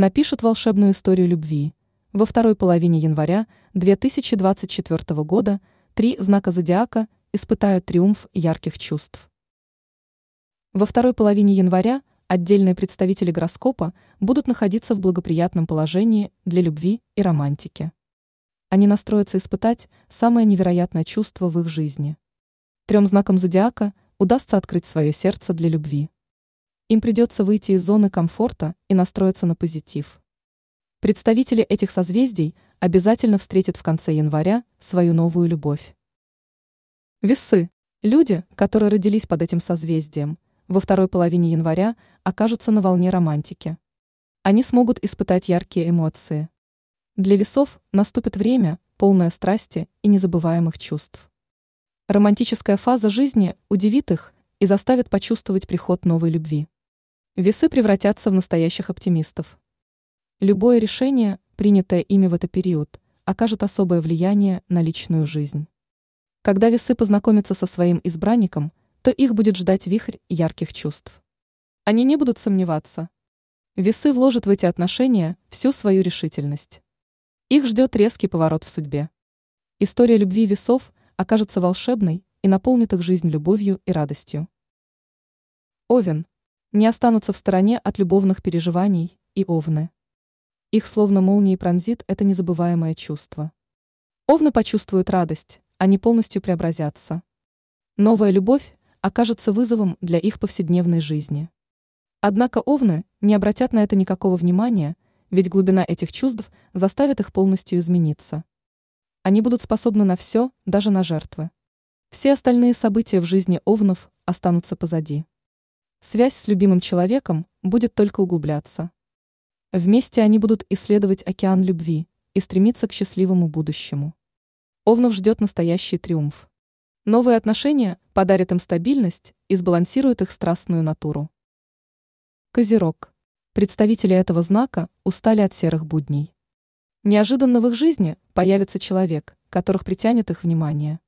напишут волшебную историю любви. Во второй половине января 2024 года три знака зодиака испытают триумф ярких чувств. Во второй половине января отдельные представители гороскопа будут находиться в благоприятном положении для любви и романтики. Они настроятся испытать самое невероятное чувство в их жизни. Трем знакам зодиака удастся открыть свое сердце для любви. Им придется выйти из зоны комфорта и настроиться на позитив. Представители этих созвездий обязательно встретят в конце января свою новую любовь. Весы. Люди, которые родились под этим созвездием, во второй половине января окажутся на волне романтики. Они смогут испытать яркие эмоции. Для весов наступит время, полное страсти и незабываемых чувств. Романтическая фаза жизни удивит их и заставит почувствовать приход новой любви. Весы превратятся в настоящих оптимистов. Любое решение, принятое ими в этот период, окажет особое влияние на личную жизнь. Когда весы познакомятся со своим избранником, то их будет ждать вихрь ярких чувств. Они не будут сомневаться. Весы вложат в эти отношения всю свою решительность. Их ждет резкий поворот в судьбе. История любви весов окажется волшебной и наполнит их жизнь любовью и радостью. Овен. Не останутся в стороне от любовных переживаний и овны. Их словно молнией пронзит это незабываемое чувство. Овны почувствуют радость, они полностью преобразятся. Новая любовь окажется вызовом для их повседневной жизни. Однако овны не обратят на это никакого внимания, ведь глубина этих чувств заставит их полностью измениться. Они будут способны на все, даже на жертвы. Все остальные события в жизни овнов останутся позади. Связь с любимым человеком будет только углубляться. Вместе они будут исследовать океан любви и стремиться к счастливому будущему. Овнов ждет настоящий триумф. Новые отношения подарят им стабильность и сбалансируют их страстную натуру. Козерог. Представители этого знака устали от серых будней. Неожиданно в их жизни появится человек, которых притянет их внимание.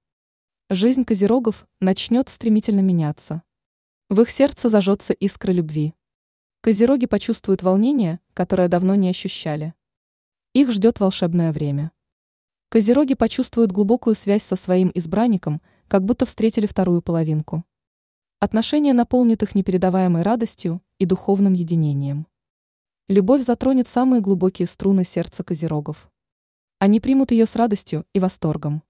Жизнь козерогов начнет стремительно меняться. В их сердце зажжется искра любви. Козероги почувствуют волнение, которое давно не ощущали. Их ждет волшебное время. Козероги почувствуют глубокую связь со своим избранником – как будто встретили вторую половинку. Отношения наполнят их непередаваемой радостью и духовным единением. Любовь затронет самые глубокие струны сердца козерогов. Они примут ее с радостью и восторгом.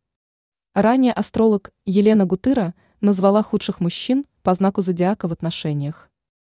Ранее астролог Елена Гутыра назвала худших мужчин по знаку зодиака в отношениях.